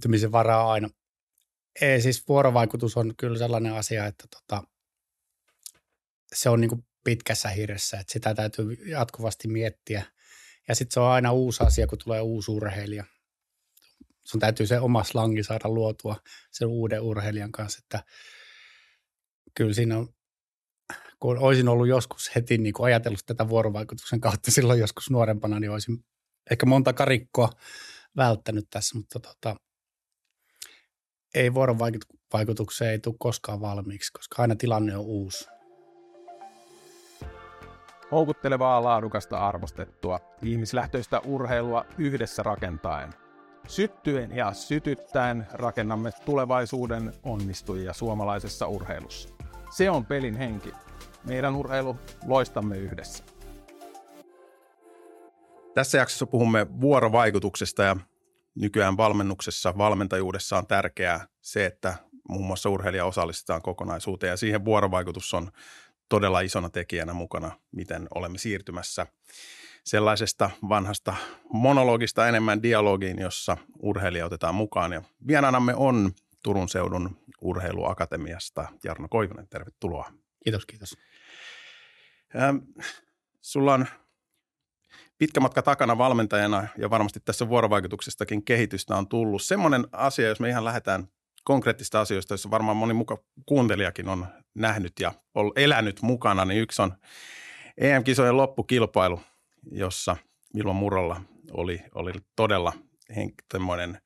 kehittymisen varaa aina. Ei, siis vuorovaikutus on kyllä sellainen asia, että tota, se on niin kuin pitkässä hirressä, että sitä täytyy jatkuvasti miettiä. Ja sitten se on aina uusi asia, kun tulee uusi urheilija. Sun täytyy se oma slangi saada luotua sen uuden urheilijan kanssa, että kyllä siinä on, kun olisin ollut joskus heti niin kuin ajatellut tätä vuorovaikutuksen kautta silloin joskus nuorempana, niin olisin ehkä monta karikkoa välttänyt tässä, mutta tota, ei vuorovaikutukseen ei tule koskaan valmiiksi, koska aina tilanne on uusi. Houkuttelevaa, laadukasta, arvostettua, ihmislähtöistä urheilua yhdessä rakentaen. Syttyen ja sytyttäen rakennamme tulevaisuuden onnistujia suomalaisessa urheilussa. Se on pelin henki. Meidän urheilu loistamme yhdessä. Tässä jaksossa puhumme vuorovaikutuksesta ja nykyään valmennuksessa, valmentajuudessa on tärkeää se, että muun muassa urheilija osallistetaan kokonaisuuteen ja siihen vuorovaikutus on todella isona tekijänä mukana, miten olemme siirtymässä sellaisesta vanhasta monologista enemmän dialogiin, jossa urheilija otetaan mukaan. Ja vieraanamme on Turun seudun urheiluakatemiasta Jarno Koivunen. Tervetuloa. Kiitos, kiitos. Ähm, sulla on pitkä matka takana valmentajana ja varmasti tässä vuorovaikutuksestakin kehitystä on tullut. Semmoinen asia, jos me ihan lähdetään konkreettista asioista, joissa varmaan moni muka kuuntelijakin on nähnyt ja on elänyt mukana, niin yksi on EM-kisojen loppukilpailu, jossa Milva Murolla oli, oli todella semmoinen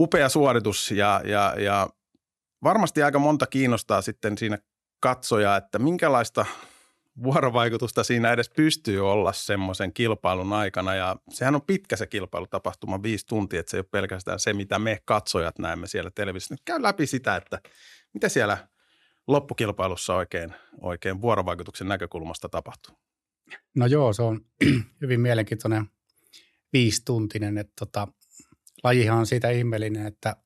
upea suoritus ja, ja, ja varmasti aika monta kiinnostaa sitten siinä katsoja, että minkälaista vuorovaikutusta siinä edes pystyy olla semmoisen kilpailun aikana. Ja sehän on pitkä se kilpailutapahtuma, viisi tuntia, että se ei ole pelkästään se, mitä me katsojat näemme siellä televisiossa. Käy läpi sitä, että mitä siellä loppukilpailussa oikein, oikein vuorovaikutuksen näkökulmasta tapahtuu. No joo, se on hyvin mielenkiintoinen viisituntinen, että tota, lajihan on siitä ihmeellinen, että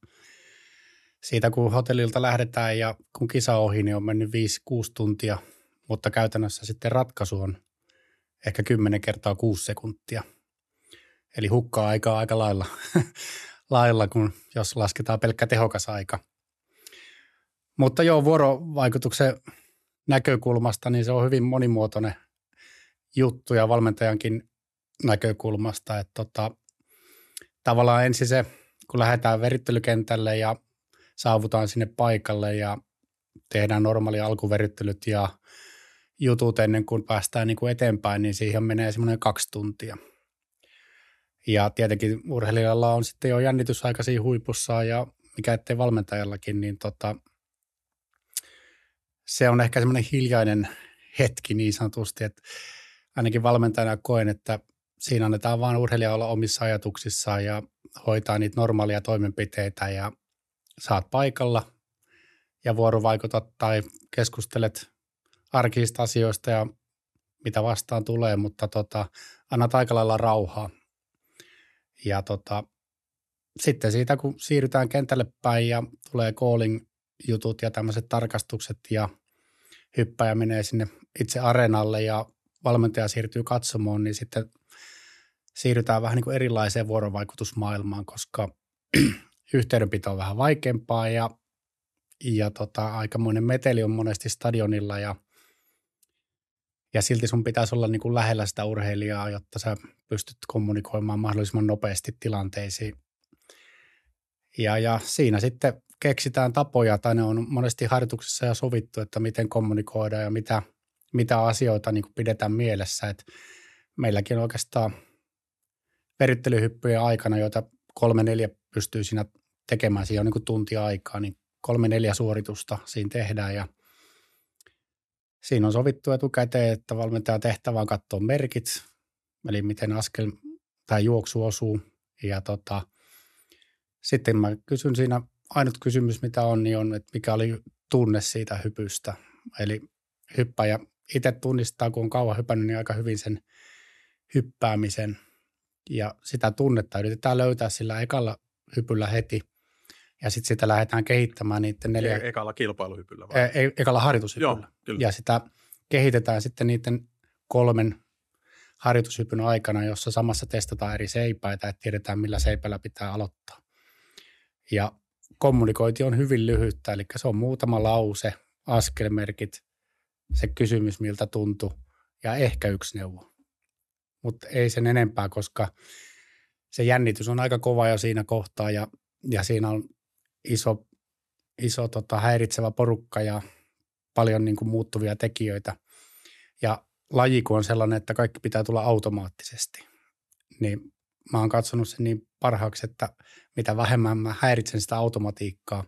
siitä kun hotellilta lähdetään ja kun kisa ohi, niin on mennyt 5-6 tuntia – mutta käytännössä sitten ratkaisu on ehkä 10 kertaa 6 sekuntia. Eli hukkaa aikaa aika lailla, lailla, kun jos lasketaan pelkkä tehokas aika. Mutta joo, vuorovaikutuksen näkökulmasta, niin se on hyvin monimuotoinen juttu ja valmentajankin näkökulmasta, että tota, tavallaan ensin se, kun lähdetään verittelykentälle ja saavutaan sinne paikalle ja tehdään normaali alkuverittelyt ja jutut ennen kuin päästään niin kuin eteenpäin, niin siihen menee semmoinen kaksi tuntia. Ja tietenkin urheilijalla on sitten jo jännitysaika siinä huipussa ja mikä ettei valmentajallakin, niin tota, se on ehkä semmoinen hiljainen hetki niin sanotusti, että ainakin valmentajana koen, että siinä annetaan vaan urheilija olla omissa ajatuksissaan ja hoitaa niitä normaalia toimenpiteitä ja saat paikalla ja vuorovaikutat tai keskustelet arkisista asioista ja mitä vastaan tulee, mutta tota, annat aika lailla rauhaa. Ja tota, sitten siitä, kun siirrytään kentälle päin ja tulee calling jutut ja tämmöiset tarkastukset ja hyppäjä menee sinne itse areenalle ja valmentaja siirtyy katsomoon, niin sitten siirrytään vähän niin kuin erilaiseen vuorovaikutusmaailmaan, koska yhteydenpito on vähän vaikeampaa ja, ja tota, aikamoinen meteli on monesti stadionilla ja – ja silti sun pitäisi olla niin kuin lähellä sitä urheilijaa, jotta sä pystyt kommunikoimaan mahdollisimman nopeasti tilanteisiin. Ja, ja siinä sitten keksitään tapoja, tai ne on monesti harjoituksessa ja sovittu, että miten kommunikoidaan ja mitä, mitä asioita niin kuin pidetään mielessä. Et meilläkin on oikeastaan verittelyhyppyjen aikana, joita kolme neljä pystyy siinä tekemään, siinä on niin kuin tuntia aikaa, niin kolme neljä suoritusta siinä tehdään ja – Siinä on sovittu etukäteen, että valmentajan tehtävä on katsoa merkit, eli miten askel tai juoksu osuu. Ja tota, sitten mä kysyn siinä, ainut kysymys mitä on, niin on, että mikä oli tunne siitä hypystä. Eli hyppäjä itse tunnistaa, kun on kauan hypännyt, niin aika hyvin sen hyppäämisen. Ja sitä tunnetta yritetään löytää sillä ekalla hypyllä heti – ja sitten sitä lähdetään kehittämään niiden neljä... E- ekalla kilpailuhypyllä vai? E- ekalla harjoitushypyllä. Joo, kyllä. Ja sitä kehitetään sitten niiden kolmen harjoitushypyn aikana, jossa samassa testataan eri seipäitä, että tiedetään millä seipällä pitää aloittaa. Ja kommunikointi on hyvin lyhyttä, eli se on muutama lause, askelmerkit, se kysymys, miltä tuntuu, ja ehkä yksi neuvo. Mutta ei sen enempää, koska se jännitys on aika kova jo siinä kohtaa, ja, ja siinä on iso, iso tota, häiritsevä porukka ja paljon niin kuin muuttuvia tekijöitä. Ja laji, kun on sellainen, että kaikki pitää tulla automaattisesti, niin mä oon katsonut sen niin parhaaksi, että mitä vähemmän mä häiritsen sitä automatiikkaa,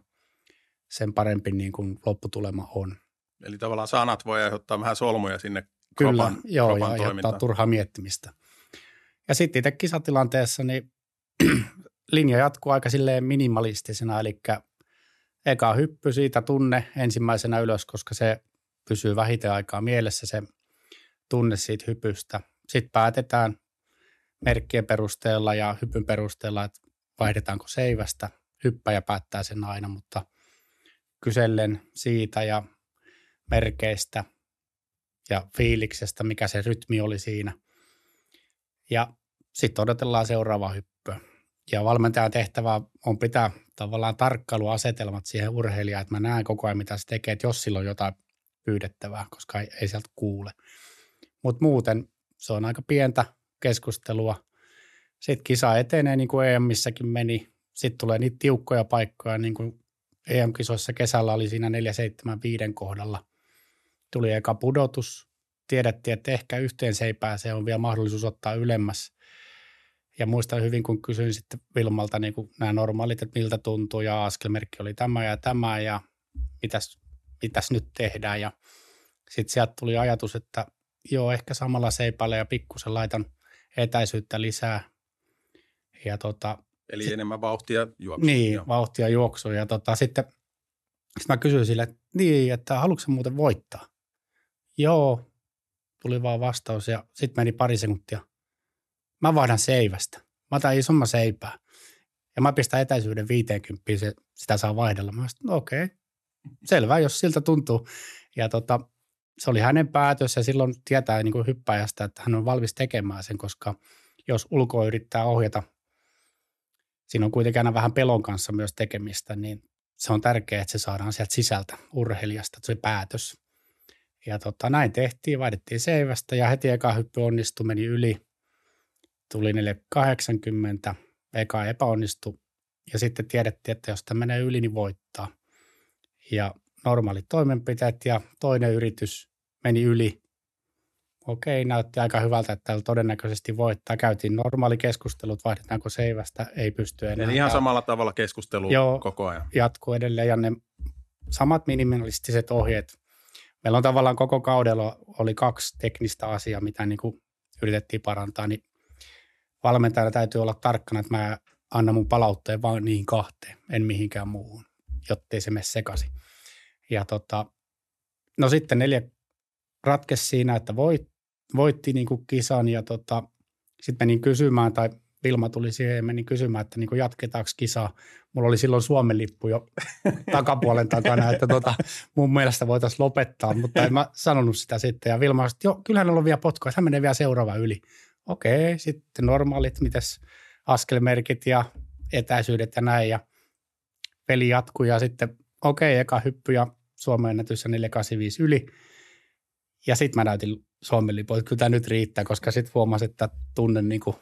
sen parempi niin kuin lopputulema on. Eli tavallaan sanat voi aiheuttaa vähän solmuja sinne Kyllä, kropan, joo, kropan ja aiheuttaa turhaa miettimistä. Ja sitten itse kisatilanteessa, niin linja jatkuu aika silleen minimalistisena, eli eka hyppy siitä tunne ensimmäisenä ylös, koska se pysyy vähiten aikaa mielessä se tunne siitä hypystä. Sitten päätetään merkkien perusteella ja hypyn perusteella, että vaihdetaanko seivästä. Hyppäjä päättää sen aina, mutta kysellen siitä ja merkeistä ja fiiliksestä, mikä se rytmi oli siinä. Ja sitten odotellaan seuraavaa hyppyä. Ja valmentajan tehtävä on pitää tavallaan tarkkailuasetelmat siihen urheilijaan, että mä näen koko ajan, mitä se tekee, että jos sillä on jotain pyydettävää, koska ei, ei sieltä kuule. Mutta muuten se on aika pientä keskustelua. Sitten kisa etenee niin kuin EM-missäkin meni. Sitten tulee niitä tiukkoja paikkoja, niin kuin EM-kisoissa kesällä oli siinä 475 kohdalla. Tuli eka pudotus. Tiedettiin, että ehkä yhteen seipään se on vielä mahdollisuus ottaa ylemmäs. Ja muistan hyvin, kun kysyin sitten Vilmalta niin kuin nämä normaalit, että miltä tuntuu ja askelmerkki oli tämä ja tämä ja mitäs, mitäs nyt tehdään. Ja sitten sieltä tuli ajatus, että joo, ehkä samalla seipällä ja pikkusen laitan etäisyyttä lisää. Ja tota, Eli sit- enemmän vauhtia juoksua. niin, Joo. vauhtia juoksua. Ja tota, sitten sit mä kysyin sille, että niin, että haluatko muuten voittaa? Joo, tuli vaan vastaus ja sitten meni pari sekuntia. Mä vaihdan seivästä. Mä otan isomman seipää. Ja mä pistän etäisyyden 50, se, sitä saa vaihdella. Mä sanoin, okei, okay. selvä, jos siltä tuntuu. Ja tota, se oli hänen päätös ja silloin tietää niin kuin hyppäjästä, että hän on valmis tekemään sen, koska jos ulkoa yrittää ohjata, siinä on kuitenkin aina vähän pelon kanssa myös tekemistä, niin se on tärkeää, että se saadaan sieltä sisältä urheilijasta, se päätös. Ja tota, näin tehtiin, vaihdettiin seivästä ja heti eka hyppy onnistui, meni yli, tuli 480, eka epäonnistui ja sitten tiedettiin, että jos tämä menee yli, niin voittaa. Ja normaalit toimenpiteet ja toinen yritys meni yli. Okei, näytti aika hyvältä, että täällä todennäköisesti voittaa. Käytiin normaali keskustelut, vaihdetaanko seivästä, ei pysty enää. Eli ihan Ja samalla tavalla keskustelu Joo. koko ajan. Jatkuu edelleen ja ne samat minimalistiset ohjeet. Meillä on tavallaan koko kaudella oli kaksi teknistä asiaa, mitä niin kuin yritettiin parantaa, niin valmentajana täytyy olla tarkkana, että mä annan mun palautteen vaan niihin kahteen, en mihinkään muuhun, jottei se mene sekaisin. Ja tota, no sitten neljä ratkesi siinä, että voit, voitti niin kuin kisan ja tota, sitten menin kysymään, tai Vilma tuli siihen ja menin kysymään, että niin jatketaanko kisaa. Mulla oli silloin Suomen lippu jo takapuolen takana, että tota, mun mielestä voitaisiin lopettaa, mutta en mä sanonut sitä sitten. Ja Vilma sanoi, että joo, kyllähän on vielä potkua, hän menee vielä seuraava yli. Okei, sitten normaalit, mitäs askelmerkit ja etäisyydet ja näin. Ja peli jatkuu ja sitten okei, eka hyppy ja Suomen ennätys ja 485 yli. Ja sitten mä näytin Suomen lipun, että kyllä tämä nyt riittää, koska sitten huomasin, että tunne niin kuin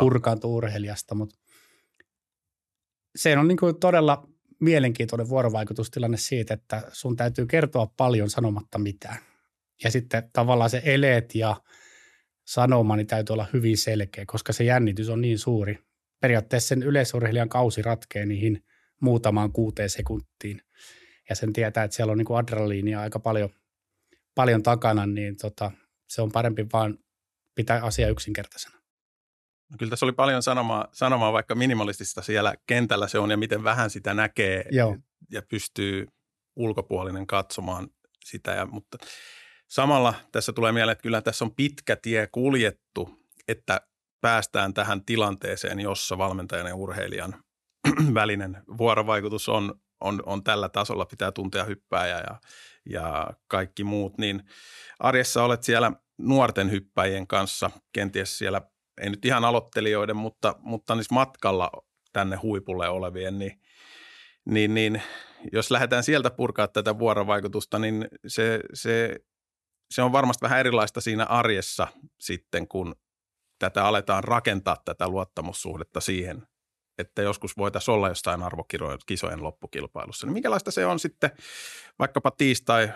purkaantuu urheilijasta, mutta se on niin kuin todella mielenkiintoinen vuorovaikutustilanne siitä, että sun täytyy kertoa paljon sanomatta mitään. Ja sitten tavallaan se eleet ja sanoma niin täytyy olla hyvin selkeä, koska se jännitys on niin suuri. Periaatteessa sen yleisurheilijan kausi ratkee niihin muutamaan kuuteen sekuntiin. Ja sen tietää, että siellä on niin adrenaliinia aika paljon, paljon takana, niin tota, se on parempi vaan pitää asia yksinkertaisena. No Kyllä tässä oli paljon sanomaa, sanomaa vaikka minimalistista siellä kentällä se on ja miten vähän sitä näkee Joo. ja pystyy ulkopuolinen katsomaan sitä. Ja, mutta samalla tässä tulee mieleen, että kyllä tässä on pitkä tie kuljettu, että päästään tähän tilanteeseen, jossa valmentajan ja urheilijan välinen vuorovaikutus on, on, on tällä tasolla, pitää tuntea hyppääjä ja, ja kaikki muut. Niin arjessa olet siellä nuorten hyppäjien kanssa, kenties siellä ei nyt ihan aloittelijoiden, mutta, mutta niissä matkalla tänne huipulle olevien, niin, niin, niin jos lähdetään sieltä purkaa tätä vuorovaikutusta, niin se, se, se on varmasti vähän erilaista siinä arjessa sitten, kun tätä aletaan rakentaa tätä luottamussuhdetta siihen, että joskus voitaisiin olla jostain arvokisojen loppukilpailussa. Niin minkälaista se on sitten vaikkapa tiistai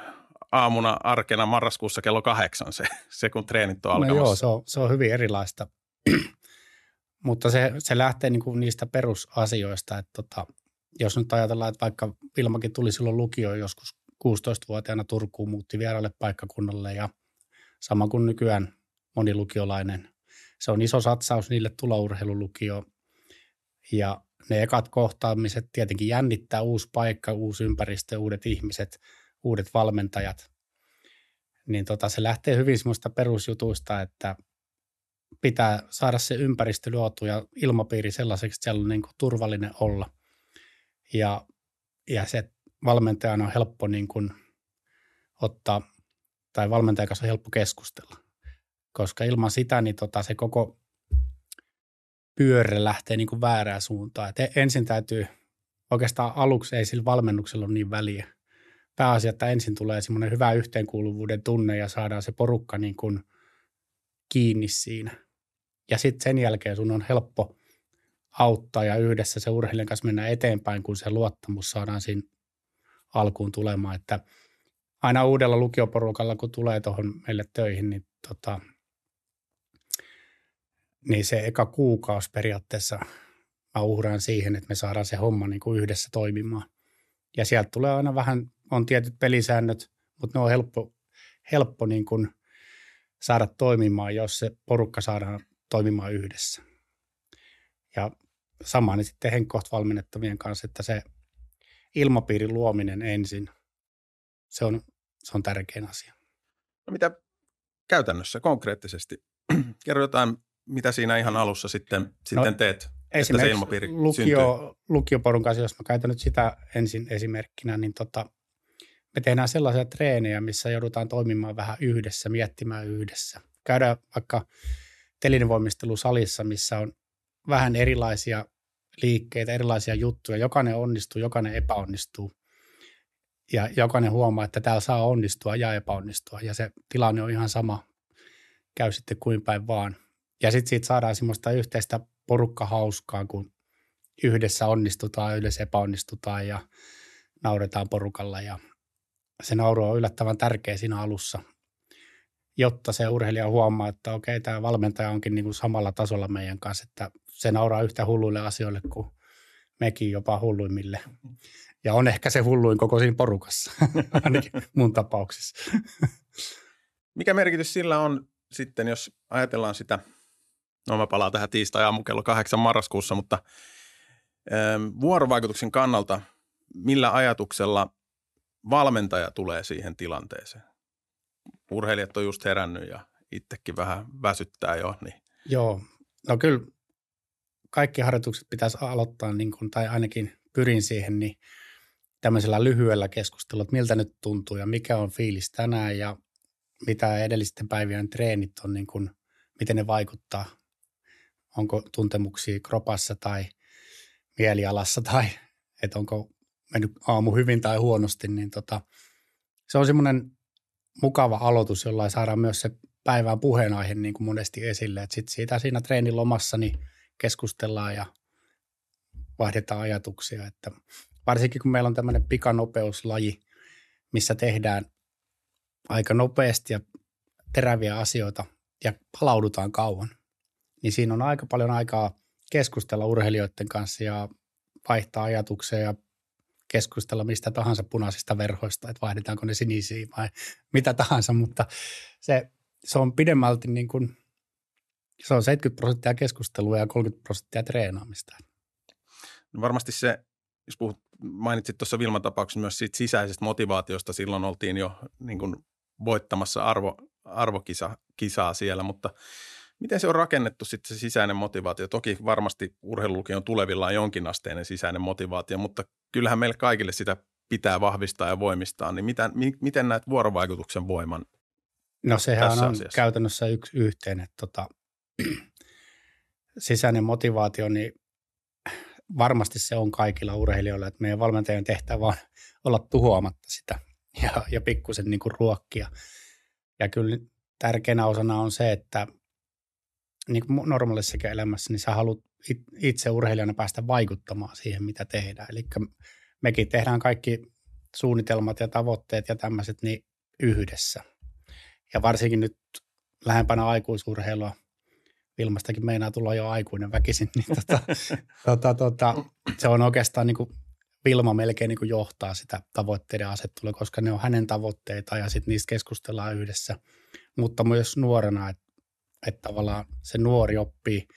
aamuna arkena marraskuussa kello kahdeksan se, se kun treenit on alkamassa? No joo, se on, se on hyvin erilaista. Mutta se, se lähtee niin kuin niistä perusasioista, että tota, jos nyt ajatellaan, että vaikka Vilmakin tuli silloin lukioon joskus 16-vuotiaana Turkuun, muutti vieraille paikkakunnalle ja sama kuin nykyään moni lukiolainen. Se on iso satsaus niille tulourheilulukioon ja ne ekat kohtaamiset tietenkin jännittää uusi paikka, uusi ympäristö, uudet ihmiset, uudet valmentajat. Niin tota, se lähtee hyvin semmoista perusjutuista, että pitää saada se ympäristö luotu ja ilmapiiri sellaiseksi, että siellä on niin turvallinen olla. Ja, ja se valmentajan on helppo niin kuin ottaa, tai valmentajan kanssa on helppo keskustella. Koska ilman sitä niin tota, se koko pyörä lähtee niin kuin väärään suuntaan. Et e, ensin täytyy, oikeastaan aluksi ei sillä valmennuksella ole niin väliä. Pääasia, että ensin tulee semmoinen hyvä yhteenkuuluvuuden tunne ja saadaan se porukka niin kuin kiinni siinä. Ja sitten sen jälkeen sun on helppo auttaa ja yhdessä se urheilijan kanssa mennä eteenpäin, kun se luottamus saadaan siinä alkuun tulemaan. Että aina uudella lukioporukalla, kun tulee tuohon meille töihin, niin tota, niin se eka kuukausi periaatteessa mä uhraan siihen, että me saadaan se homma niin kuin yhdessä toimimaan. Ja sieltä tulee aina vähän, on tietyt pelisäännöt, mutta ne on helppo, helppo niin kuin saada toimimaan, jos se porukka saadaan toimimaan yhdessä. Ja sama niin sitten henkkoht valmennettavien kanssa, että se ilmapiirin luominen ensin, se on, se on tärkein asia. No mitä käytännössä konkreettisesti? Kerro jotain mitä siinä ihan alussa sitten, no, sitten teet? Esimerkiksi lukio, lukioporun kanssa, jos mä käytän nyt sitä ensin esimerkkinä, niin tota, me tehdään sellaisia treenejä, missä joudutaan toimimaan vähän yhdessä, miettimään yhdessä. Käydään vaikka telinevoimistelusalissa, missä on vähän erilaisia liikkeitä, erilaisia juttuja. Jokainen onnistuu, jokainen epäonnistuu. Ja jokainen huomaa, että täällä saa onnistua ja epäonnistua. Ja se tilanne on ihan sama. Käy sitten kuin päin vaan. Ja sitten siitä saadaan semmoista yhteistä porukkahauskaa, kun yhdessä onnistutaan, yhdessä epäonnistutaan ja nauretaan porukalla. Ja se nauru on yllättävän tärkeä siinä alussa, jotta se urheilija huomaa, että okei, tämä valmentaja onkin niin kuin samalla tasolla meidän kanssa, että se nauraa yhtä hulluille asioille kuin mekin jopa hulluimmille. Ja on ehkä se hulluin koko siinä porukassa, ainakin mun tapauksessa. Mikä merkitys sillä on sitten, jos ajatellaan sitä – No mä palaan tähän tiistai-aamu kello kahdeksan marraskuussa, mutta ähm, vuorovaikutuksen kannalta, millä ajatuksella valmentaja tulee siihen tilanteeseen? Urheilijat on just herännyt ja itsekin vähän väsyttää jo. Niin. Joo, no kyllä kaikki harjoitukset pitäisi aloittaa, niin kuin, tai ainakin pyrin siihen, niin tämmöisellä lyhyellä keskustelulla, että miltä nyt tuntuu ja mikä on fiilis tänään ja mitä edellisten päivien treenit on, niin kuin, miten ne vaikuttaa onko tuntemuksia kropassa tai mielialassa tai että onko mennyt aamu hyvin tai huonosti, niin tota, se on semmoinen mukava aloitus, jolla saadaan myös se päivän puheenaihe niin kuin monesti esille. Sitten siitä siinä treenin lomassa niin keskustellaan ja vaihdetaan ajatuksia. Että varsinkin kun meillä on tämmöinen pikanopeuslaji, missä tehdään aika nopeasti ja teräviä asioita ja palaudutaan kauan, niin siinä on aika paljon aikaa keskustella urheilijoiden kanssa ja vaihtaa ajatuksia ja keskustella mistä tahansa punaisista verhoista, että vaihdetaanko ne sinisiin vai mitä tahansa, mutta se, se on pidemmälti niin kuin, se on 70 prosenttia keskustelua ja 30 prosenttia treenaamista. No varmasti se, jos puhut, mainitsit tuossa Vilman tapauksessa myös siitä sisäisestä motivaatiosta, silloin oltiin jo niin kuin voittamassa arvo, arvokisaa siellä, mutta Miten se on rakennettu sitten se sisäinen motivaatio? Toki varmasti urheilulukion tulevilla on jonkinasteinen sisäinen motivaatio, mutta kyllähän meille kaikille sitä pitää vahvistaa ja voimistaa. Niin miten, miten näet vuorovaikutuksen voiman No sehän on asiassa? käytännössä yksi yhteen, että tota, sisäinen motivaatio, niin varmasti se on kaikilla urheilijoilla, että meidän valmentajan tehtävä on olla tuhoamatta sitä ja, ja pikkusen niin kuin ruokkia. Ja kyllä tärkeänä osana on se, että niin kuin normaalissakin elämässä, niin sä haluat itse urheilijana päästä vaikuttamaan siihen, mitä tehdään. Eli mekin tehdään kaikki suunnitelmat ja tavoitteet ja tämmöiset niin yhdessä. Ja varsinkin nyt lähempänä aikuisurheilua, Vilmastakin meinaa tulla jo aikuinen väkisin, niin tota, tota, tota, se on oikeastaan niin kuin Vilma melkein niin kuin johtaa sitä tavoitteiden asettelua, koska ne on hänen tavoitteita ja sitten niistä keskustellaan yhdessä. Mutta myös nuorena, että, että tavallaan se nuori oppii,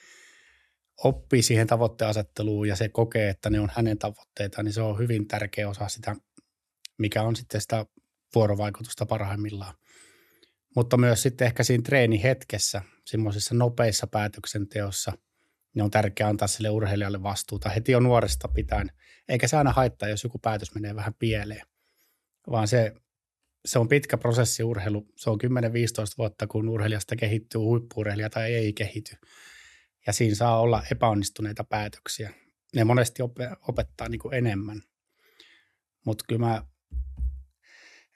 oppii siihen tavoitteasetteluun ja se kokee, että ne on hänen tavoitteita, niin se on hyvin tärkeä osa sitä, mikä on sitten sitä vuorovaikutusta parhaimmillaan. Mutta myös sitten ehkä siinä treenihetkessä, semmoisissa nopeissa päätöksenteossa, niin on tärkeää antaa sille urheilijalle vastuuta heti jo nuoresta pitäen. Eikä se aina haittaa, jos joku päätös menee vähän pieleen, vaan se, se on pitkä prosessi urheilu. Se on 10-15 vuotta, kun urheilijasta kehittyy huippuurheilija tai ei kehity. Ja siinä saa olla epäonnistuneita päätöksiä. Ne monesti opettaa niin kuin enemmän. Mutta kyllä mä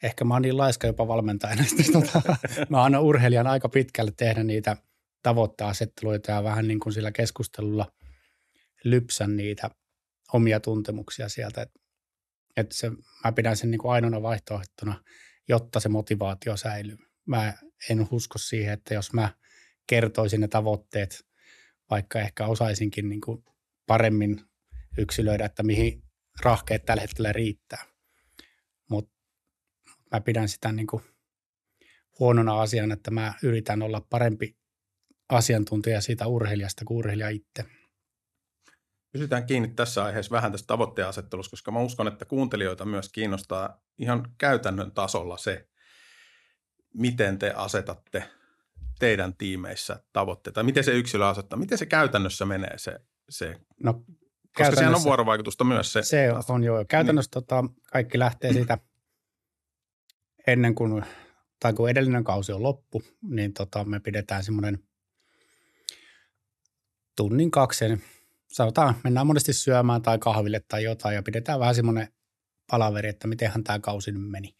ehkä mä oon niin laiska jopa valmentajana, että tota, mä annan urheilijan aika pitkälle tehdä niitä tavoitteasetteluita ja vähän niin kuin sillä keskustelulla lypsän niitä omia tuntemuksia sieltä. Että et se, mä pidän sen niin kuin ainoana vaihtoehtona, jotta se motivaatio säilyy. Mä en usko siihen, että jos mä kertoisin ne tavoitteet, vaikka ehkä osaisinkin niin kuin paremmin yksilöidä, että mihin rahkeet tällä hetkellä riittää. Mä pidän sitä niin kuin huonona asiana, että mä yritän olla parempi asiantuntija siitä urheilijasta kuin urheilija itse. Pysytään kiinni tässä aiheessa vähän tästä tavoitteasettelusta, koska mä uskon, että kuuntelijoita myös kiinnostaa ihan käytännön tasolla se, miten te asetatte teidän tiimeissä tavoitteita. Miten se yksilö asettaa, miten se käytännössä menee se, se no, koska sehän on vuorovaikutusta myös se. Se on joo. Käytännössä tota, kaikki lähtee siitä ennen kuin, tai kun edellinen kausi on loppu, niin tota, me pidetään semmoinen tunnin kaksen, sanotaan, mennään monesti syömään tai kahville tai jotain ja pidetään vähän semmoinen palaveri, että mitenhän tämä kausi nyt meni.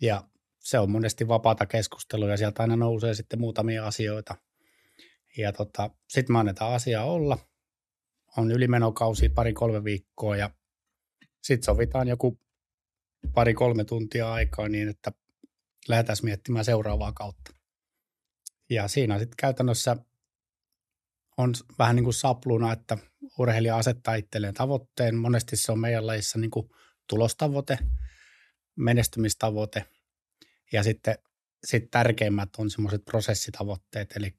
Ja se on monesti vapaata keskustelua ja sieltä aina nousee sitten muutamia asioita. Ja tota, sitten me annetaan asiaa olla. On ylimenokausi pari-kolme viikkoa ja sitten sovitaan joku pari-kolme tuntia aikaa niin, että lähdetään miettimään seuraavaa kautta. Ja siinä sitten käytännössä on vähän niin kuin sapluna, että urheilija asettaa itselleen tavoitteen. Monesti se on meidän lajissa niin kuin tulostavoite, menestymistavoite ja sitten sit tärkeimmät on semmoiset prosessitavoitteet, eli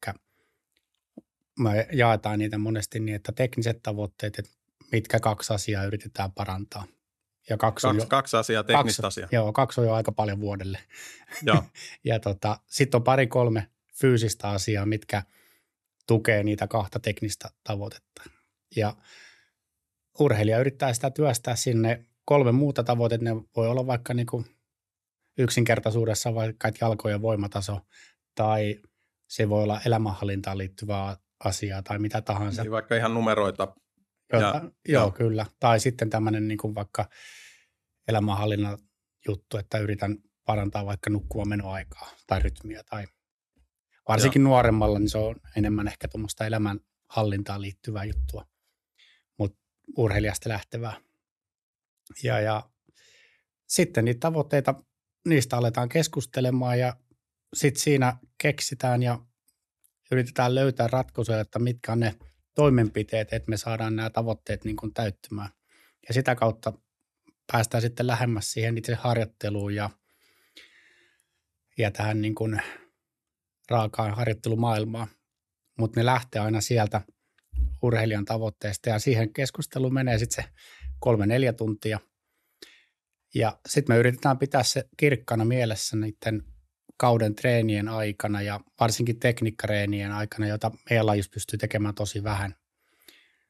me jaetaan niitä monesti niin, että tekniset tavoitteet, että mitkä kaksi asiaa yritetään parantaa – ja kaksi, kaksi, jo, kaksi asiaa, teknistä kaksi, asiaa. Joo, kaksi on jo aika paljon vuodelle. Joo. ja tota, sitten on pari kolme fyysistä asiaa, mitkä tukee niitä kahta teknistä tavoitetta. Ja urheilija yrittää sitä työstää sinne kolme muuta tavoitetta. Ne voi olla vaikka niin kuin yksinkertaisuudessa vaikka jalkojen voimataso tai se voi olla elämänhallintaan liittyvää asiaa tai mitä tahansa. Niin vaikka ihan numeroita Jota, ja, joo, joo, kyllä. Tai sitten tämmöinen niin kuin vaikka elämänhallinnan juttu, että yritän parantaa vaikka nukkuva menoaikaa tai rytmiä. Tai varsinkin joo. nuoremmalla, niin se on enemmän ehkä tuommoista elämänhallintaan liittyvää juttua, mutta urheilijasta lähtevää. Ja, ja sitten niitä tavoitteita, niistä aletaan keskustelemaan ja sitten siinä keksitään ja yritetään löytää ratkaisuja, että mitkä on ne – toimenpiteet, että me saadaan nämä tavoitteet niin kuin täyttymään. Ja sitä kautta päästään sitten lähemmäs siihen itse harjoitteluun ja, ja tähän niin kuin raakaan harjoittelumaailmaan. Mutta ne lähtee aina sieltä urheilijan tavoitteesta ja siihen keskusteluun menee sitten se kolme-neljä tuntia. Ja sitten me yritetään pitää se kirkkana mielessä niiden kauden treenien aikana ja varsinkin teknikkareenien aikana, jota meillä lajissa pystyy tekemään tosi vähän.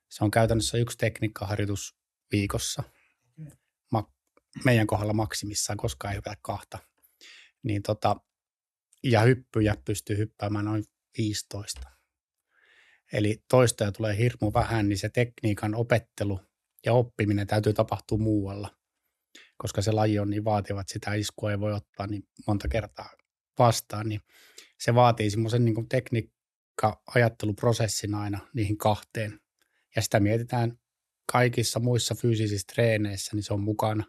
Se on käytännössä yksi tekniikkaharjoitus viikossa. Meidän kohdalla maksimissaan, koska ei hypätä kahta. Niin tota, ja hyppyjä pystyy hyppäämään noin 15. Eli toistoja tulee hirmu vähän, niin se tekniikan opettelu ja oppiminen täytyy tapahtua muualla, koska se laji on niin vaativa, että sitä iskua ei voi ottaa niin monta kertaa vastaan, niin se vaatii semmoisen niin tekniikka-ajatteluprosessin aina niihin kahteen. Ja sitä mietitään kaikissa muissa fyysisissä treeneissä, niin se on mukana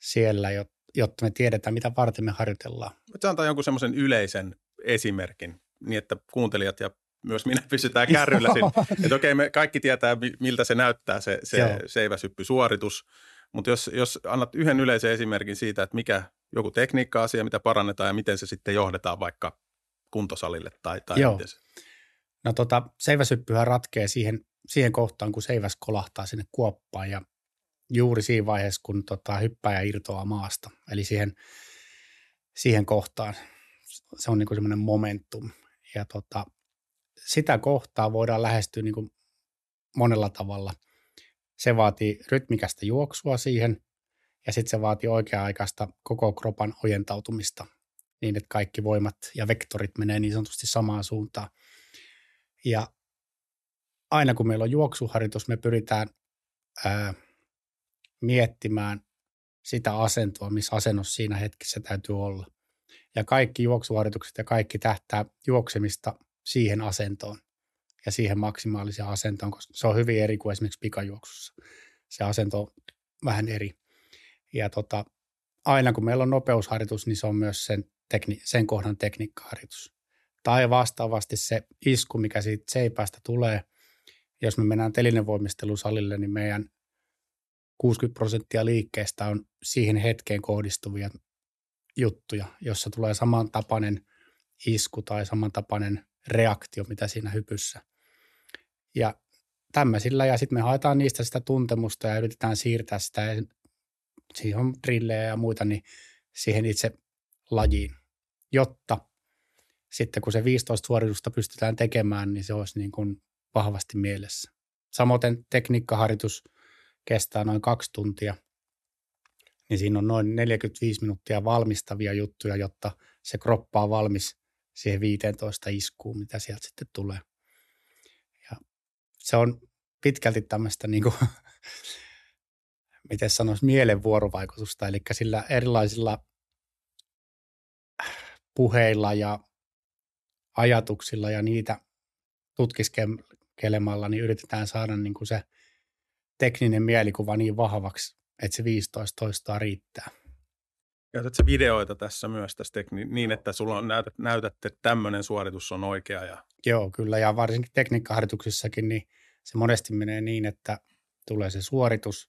siellä, jotta me tiedetään, mitä varten me harjoitellaan. Voitko antaa jonkun semmoisen yleisen esimerkin, niin että kuuntelijat ja myös minä pysytään kärryllä siinä. että okei, me kaikki tietää, miltä se näyttää se, se seiväsyppysuoritus, mutta jos, jos annat yhden yleisen esimerkin siitä, että mikä joku tekniikka-asia, mitä parannetaan ja miten se sitten johdetaan vaikka kuntosalille tai, tai Joo. miten se? No tota, seiväsyppyhän ratkee siihen, siihen kohtaan, kun seiväs kolahtaa sinne kuoppaan ja juuri siinä vaiheessa, kun tota, hyppääjä irtoaa maasta. Eli siihen, siihen kohtaan. Se on niin kuin semmoinen momentum. Ja tota, sitä kohtaa voidaan lähestyä niin kuin monella tavalla. Se vaatii rytmikästä juoksua siihen ja sitten se vaatii oikea-aikaista koko kropan ojentautumista niin, että kaikki voimat ja vektorit menee niin sanotusti samaan suuntaan. Ja aina kun meillä on juoksuharjoitus, me pyritään ää, miettimään sitä asentoa, missä asennossa siinä hetkessä täytyy olla. Ja kaikki juoksuharjoitukset ja kaikki tähtää juoksemista siihen asentoon ja siihen maksimaaliseen asentoon, koska se on hyvin eri kuin esimerkiksi pikajuoksussa. Se asento on vähän eri. Ja tota, aina kun meillä on nopeusharjoitus, niin se on myös sen, tekni- sen kohdan tekniikkaharjoitus. Tai vastaavasti se isku, mikä siitä seipäästä tulee. Jos me mennään telinevoimistelusalille, niin meidän 60 prosenttia liikkeestä on siihen hetkeen kohdistuvia juttuja, jossa tulee samantapainen isku tai samantapainen reaktio, mitä siinä hypyssä. Ja tämmöisillä, ja sitten me haetaan niistä sitä tuntemusta ja yritetään siirtää sitä, siihen on drillejä ja muita, niin siihen itse lajiin, jotta sitten kun se 15 suoritusta pystytään tekemään, niin se olisi niin kuin vahvasti mielessä. Samoin tekniikkaharjoitus kestää noin kaksi tuntia, niin siinä on noin 45 minuuttia valmistavia juttuja, jotta se kroppa on valmis siihen 15 iskuun, mitä sieltä sitten tulee. Se on pitkälti tämmöistä, niin kuin, miten sanoisi, mielen vuorovaikutusta, eli sillä erilaisilla puheilla ja ajatuksilla ja niitä tutkiskelemalla, niin yritetään saada niin kuin se tekninen mielikuva niin vahvaksi, että se 15 toistoa riittää. Käytätkö videoita tässä myös tästä tekni- niin, että sulla on näytät, näytät, että tämmöinen suoritus on oikea? Ja... Joo, kyllä. Ja varsinkin tekniikkaharjoituksissakin, niin se monesti menee niin, että tulee se suoritus,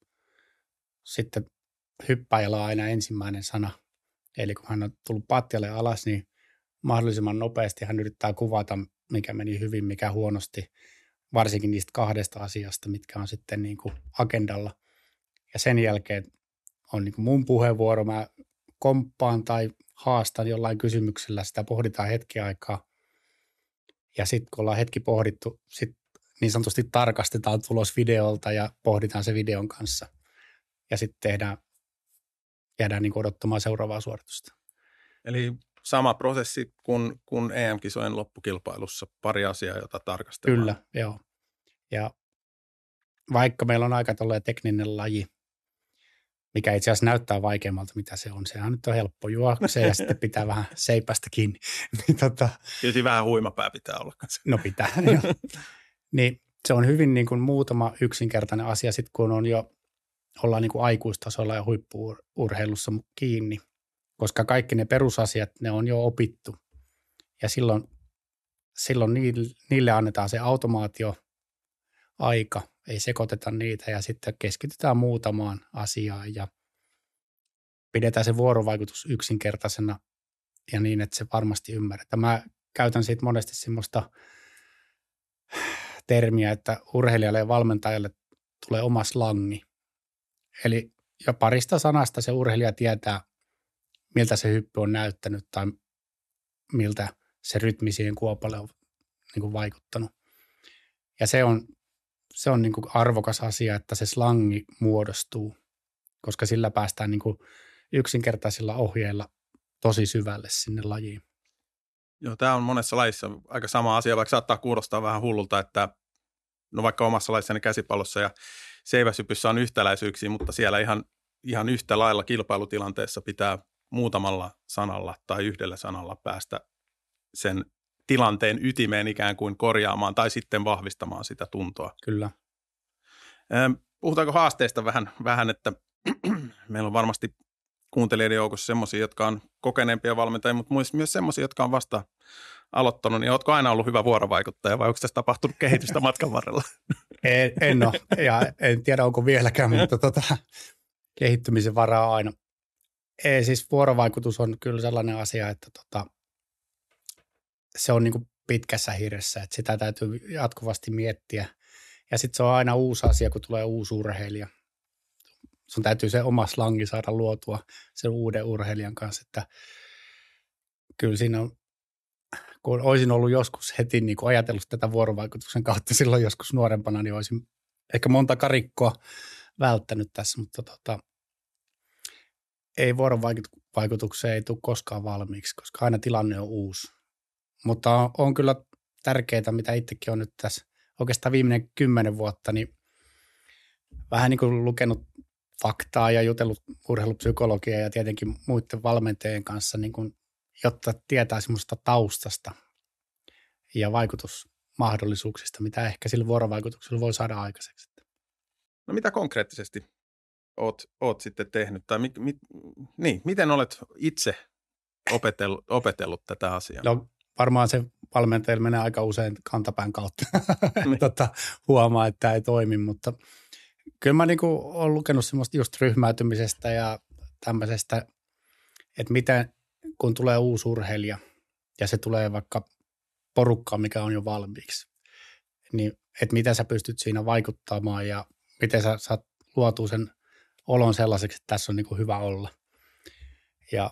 sitten hyppäjällä on aina ensimmäinen sana. Eli kun hän on tullut patjalle alas, niin mahdollisimman nopeasti hän yrittää kuvata, mikä meni hyvin, mikä huonosti, varsinkin niistä kahdesta asiasta, mitkä on sitten niin kuin agendalla. Ja sen jälkeen on niin kuin mun puheenvuoro, mä komppaan tai haastan jollain kysymyksellä, sitä pohditaan hetki aikaa. Ja sitten kun ollaan hetki pohdittu, sit niin sanotusti tarkastetaan tulos videolta ja pohditaan se videon kanssa. Ja sitten tehdään, jäädään niin odottamaan seuraavaa suoritusta. Eli sama prosessi kuin, kuin EM-kisojen loppukilpailussa, pari asiaa, jota tarkastellaan. Kyllä, joo. Ja vaikka meillä on aika tekninen laji, mikä itse asiassa näyttää vaikeammalta, mitä se on. Sehän nyt on helppo juoksee ja sitten pitää vähän seipästä kiinni. niin, tota, Tietysti vähän huimapää pitää olla kanssa. No pitää. niin se on hyvin niin kuin muutama yksinkertainen asia sitten, kun on jo ollaan niin kuin aikuistasolla ja huippuurheilussa kiinni, koska kaikki ne perusasiat, ne on jo opittu. Ja silloin, silloin niille, annetaan se automaatio aika, ei sekoiteta niitä ja sitten keskitytään muutamaan asiaan ja pidetään se vuorovaikutus yksinkertaisena ja niin, että se varmasti ymmärretään. Mä käytän siitä monesti semmoista termiä, että urheilijalle ja valmentajalle tulee oma slangi. Eli jo parista sanasta se urheilija tietää, miltä se hyppy on näyttänyt tai miltä se rytmi siihen kuopalle on niin kuin vaikuttanut. Ja se on se on niin kuin arvokas asia, että se slangi muodostuu, koska sillä päästään niin kuin yksinkertaisilla ohjeilla tosi syvälle sinne lajiin. Joo, tämä on monessa lajissa aika sama asia, vaikka saattaa kuulostaa vähän hullulta, että no vaikka omassa lajissani käsipallossa ja seiväsypyssä on yhtäläisyyksiä, mutta siellä ihan, ihan yhtä lailla kilpailutilanteessa pitää muutamalla sanalla tai yhdellä sanalla päästä sen tilanteen ytimeen ikään kuin korjaamaan tai sitten vahvistamaan sitä tuntoa. Kyllä. Puhutaanko haasteista vähän, vähän että meillä on varmasti kuuntelijoiden joukossa semmoisia, jotka on kokeneempia valmentajia, mutta myös semmoisia, jotka on vasta aloittanut, niin oletko aina ollut hyvä vuorovaikuttaja vai onko tässä tapahtunut kehitystä matkan varrella? En, en ole, ja en tiedä onko vieläkään, mutta tota, kehittymisen varaa aina. Ei, siis vuorovaikutus on kyllä sellainen asia, että tota, se on niin pitkässä hirressä, että sitä täytyy jatkuvasti miettiä. Ja sitten se on aina uusi asia, kun tulee uusi urheilija. Sun täytyy se oma slangi saada luotua sen uuden urheilijan kanssa, että kyllä siinä on, kun olisin ollut joskus heti niin kuin ajatellut tätä vuorovaikutuksen kautta silloin joskus nuorempana, niin olisin ehkä monta karikkoa välttänyt tässä, mutta tota, ei vuorovaikutukseen ei tule koskaan valmiiksi, koska aina tilanne on uusi. Mutta on, on kyllä tärkeää, mitä itsekin on nyt tässä oikeastaan viimeinen kymmenen vuotta, niin vähän niin kuin lukenut faktaa ja jutellut urheilupsykologiaa ja tietenkin muiden valmentajien kanssa, niin kuin, jotta tietää semmoista taustasta ja vaikutusmahdollisuuksista, mitä ehkä sillä vuorovaikutuksella voi saada aikaiseksi. No mitä konkreettisesti oot, oot sitten tehnyt, tai mi, mi, niin, miten olet itse opetellut, opetellut tätä asiaa? No varmaan se valmentajille menee aika usein kantapään kautta. Niin. tota, huomaa, että tämä ei toimi, mutta kyllä mä niin olen lukenut semmoista just ryhmäytymisestä ja tämmöisestä, että miten kun tulee uusi urheilija ja se tulee vaikka porukkaan, mikä on jo valmiiksi, niin että miten sä pystyt siinä vaikuttamaan ja miten sä saat luotua sen olon sellaiseksi, että tässä on niin hyvä olla. Ja,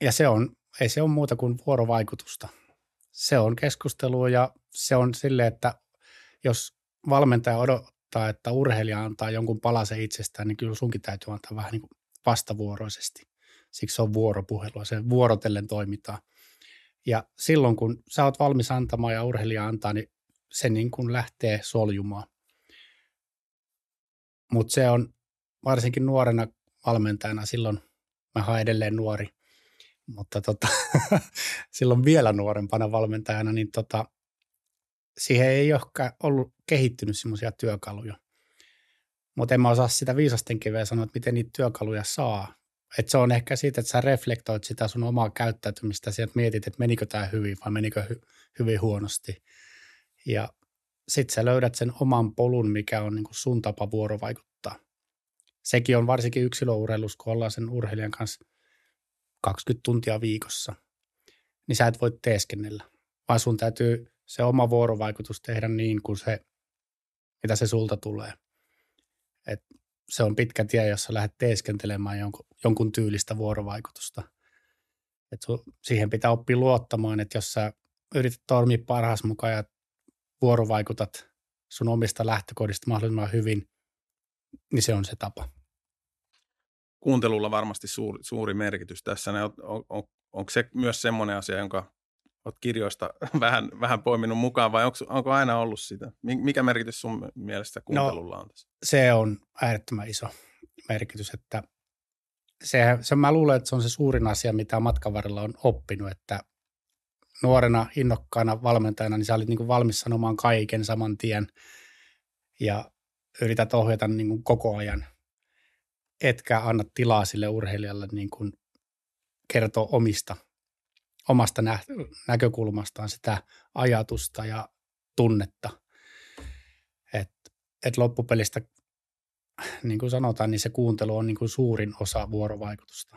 ja se on, ei se ole muuta kuin vuorovaikutusta. Se on keskustelua ja se on sille, että jos valmentaja odottaa, että urheilija antaa jonkun palasen itsestään, niin kyllä sunkin täytyy antaa vähän niin kuin vastavuoroisesti. Siksi se on vuoropuhelua, se vuorotellen toimitaan. Ja silloin, kun sä oot valmis antamaan ja urheilija antaa, niin se niin kuin lähtee soljumaan. Mutta se on varsinkin nuorena valmentajana silloin, mä haen edelleen nuori, mutta tota, silloin vielä nuorempana valmentajana, niin tota, siihen ei ole ollut kehittynyt semmoisia työkaluja. Mutta en mä osaa sitä viisasten kiveä sanoa, että miten niitä työkaluja saa. Et se on ehkä siitä, että sä reflektoit sitä sun omaa käyttäytymistä, sieltä mietit, että menikö tämä hyvin vai menikö hy- hyvin huonosti. Ja sitten sä löydät sen oman polun, mikä on niinku sun tapa vuorovaikuttaa. Sekin on varsinkin yksilöurheilussa, kun ollaan sen urheilijan kanssa 20 tuntia viikossa, niin sä et voi teeskennellä, vaan sun täytyy se oma vuorovaikutus tehdä niin kuin se, mitä se sulta tulee. Et se on pitkä tie, jos sä lähdet teeskentelemään jonkun, jonkun tyylistä vuorovaikutusta. Et su, siihen pitää oppia luottamaan, että jos sä yrität toimia parhaas mukaan ja vuorovaikutat sun omista lähtökohdista mahdollisimman hyvin, niin se on se tapa. Kuuntelulla varmasti suuri, suuri merkitys tässä. On, on, on, onko se myös semmoinen asia, jonka olet kirjoista vähän, vähän poiminut mukaan vai onko, onko aina ollut sitä? Mikä merkitys sun mielestä no, kuuntelulla on tässä? Se on äärettömän iso merkitys, että se, se, mä luulen, että se on se suurin asia, mitä matkan varrella on oppinut, että nuorena innokkaana valmentajana, niin sä olit niin kuin valmis sanomaan kaiken saman tien ja yrität ohjata niin kuin koko ajan, etkä anna tilaa sille urheilijalle niin kuin kertoa omista, omasta nä- näkökulmastaan sitä ajatusta ja tunnetta. että et loppupelistä, niin kuin sanotaan, niin se kuuntelu on niin kuin suurin osa vuorovaikutusta.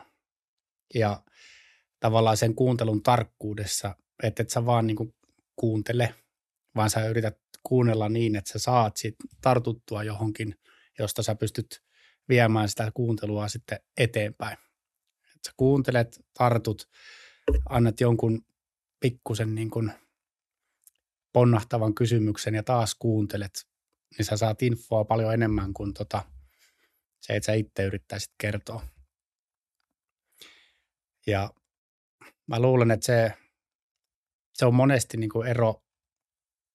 Ja tavallaan sen kuuntelun tarkkuudessa että et sä vaan niin kuin kuuntele, vaan sä yrität kuunnella niin, että sä saat sit tartuttua johonkin, josta sä pystyt viemään sitä kuuntelua sitten eteenpäin. Et sä kuuntelet, tartut, annat jonkun pikkusen niin kuin ponnahtavan kysymyksen ja taas kuuntelet, niin sä saat infoa paljon enemmän kuin tota, se, että sä itse yrittäisit kertoa. Ja mä luulen, että se se on monesti niin kuin ero